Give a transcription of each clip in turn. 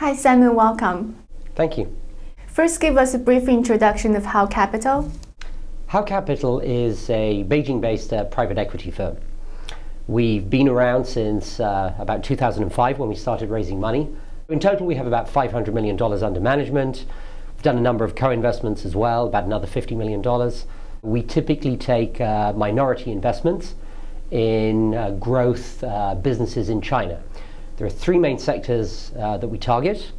Hi, Simon, welcome. Thank you. First, give us a brief introduction of Hao Capital. Hao Capital is a Beijing based uh, private equity firm. We've been around since uh, about 2005 when we started raising money. In total, we have about $500 million under management. We've done a number of co investments as well, about another $50 million. We typically take uh, minority investments in uh, growth uh, businesses in China. There are three main sectors uh, that we target.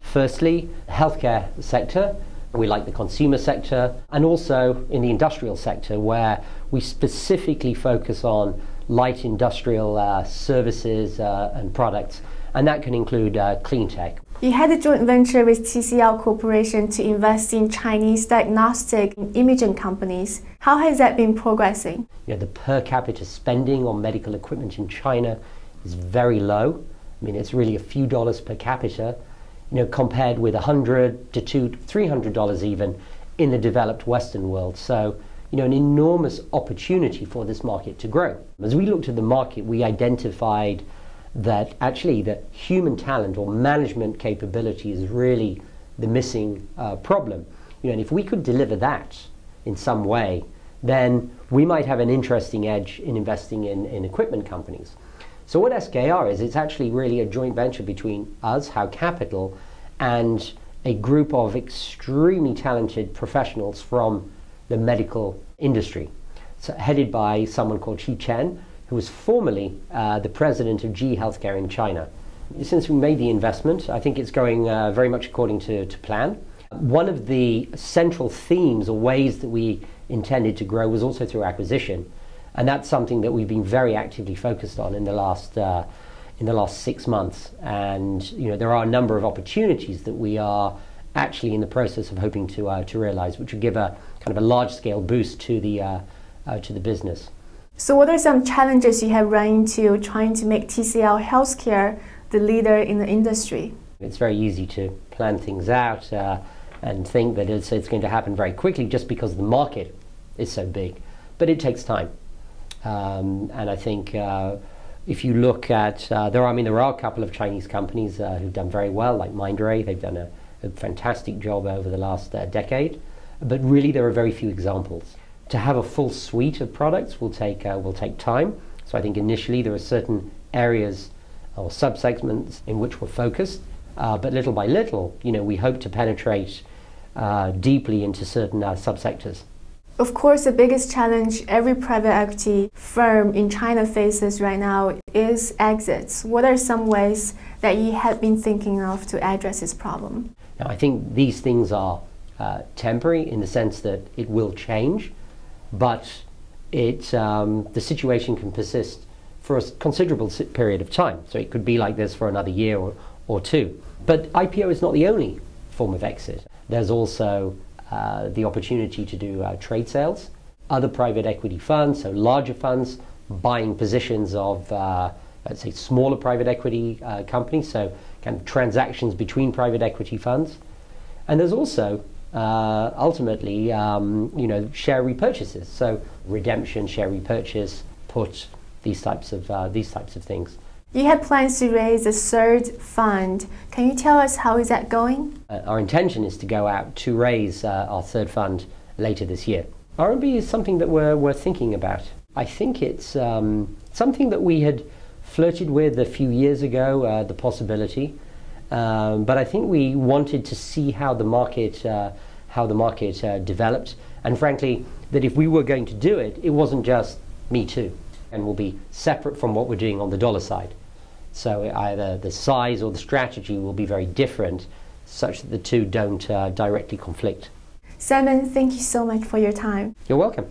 Firstly, the healthcare sector. We like the consumer sector, and also in the industrial sector, where we specifically focus on light industrial uh, services uh, and products, and that can include uh, clean tech. You had a joint venture with TCL Corporation to invest in Chinese diagnostic imaging companies. How has that been progressing? You know, the per capita spending on medical equipment in China is very low. I mean, it's really a few dollars per capita, you know, compared with 100 to two, 300 dollars even in the developed Western world. So, you know, an enormous opportunity for this market to grow. As we looked at the market, we identified that actually the human talent or management capability is really the missing uh, problem. You know, and if we could deliver that in some way, then we might have an interesting edge in investing in, in equipment companies. So what SKR is, it's actually really a joint venture between us, Hao Capital, and a group of extremely talented professionals from the medical industry, so headed by someone called Qi Chen, who was formerly uh, the president of GE Healthcare in China. Since we made the investment, I think it's going uh, very much according to, to plan. One of the central themes or ways that we intended to grow was also through acquisition. And that's something that we've been very actively focused on in the last uh, in the last six months. And you know, there are a number of opportunities that we are actually in the process of hoping to uh, to realize, which would give a kind of a large scale boost to the uh, uh to the business. So, what are some challenges you have run into trying to make TCL Healthcare the leader in the industry? It's very easy to plan things out uh, and think that it's, it's going to happen very quickly just because the market is so big. But it takes time. Um, and I think uh, if you look at uh, there, are, I mean, there are a couple of Chinese companies uh, who've done very well, like Mindray. They've done a, a fantastic job over the last uh, decade, but really there are very few examples. To have a full suite of products will take uh, will take time. So I think initially there are certain areas or subsegments in which we're focused, uh, but little by little, you know, we hope to penetrate deeply into certain subsectors. Of course, the biggest challenge every private equity firm in China faces right now is exits. What are some ways that you have been thinking of to address this problem? Now, I think these things are uh, temporary in the sense that it will change, but it, um, the situation can persist for a considerable period of time. So it could be like this for another year or, or two. But IPO is not the only form of exit. There's also the opportunity to do uh, trade sales. Other private equity funds, so larger funds, buying positions of, uh, let's say, smaller private equity uh, companies, so kind of transactions between private equity funds. And there's also uh, ultimately, um, you know, share repurchases, so redemption, share repurchase, put these types of these types of things. You had plans to raise a third fund. Can you tell us how is that going? Uh, our intention is to go out to raise uh, our third fund later this year. RMB is something that we're, we're thinking about. I think it's um, something that we had flirted with a few years ago, uh, the possibility. Um, but I think we wanted to see how the market, uh, how the market uh, developed, and frankly, that if we were going to do it, it wasn't just me too and will be separate from what we're doing on the dollar side. So either the size or the strategy will be very different, such that the two don't uh, directly conflict. Simon, thank you so much for your time. You're welcome.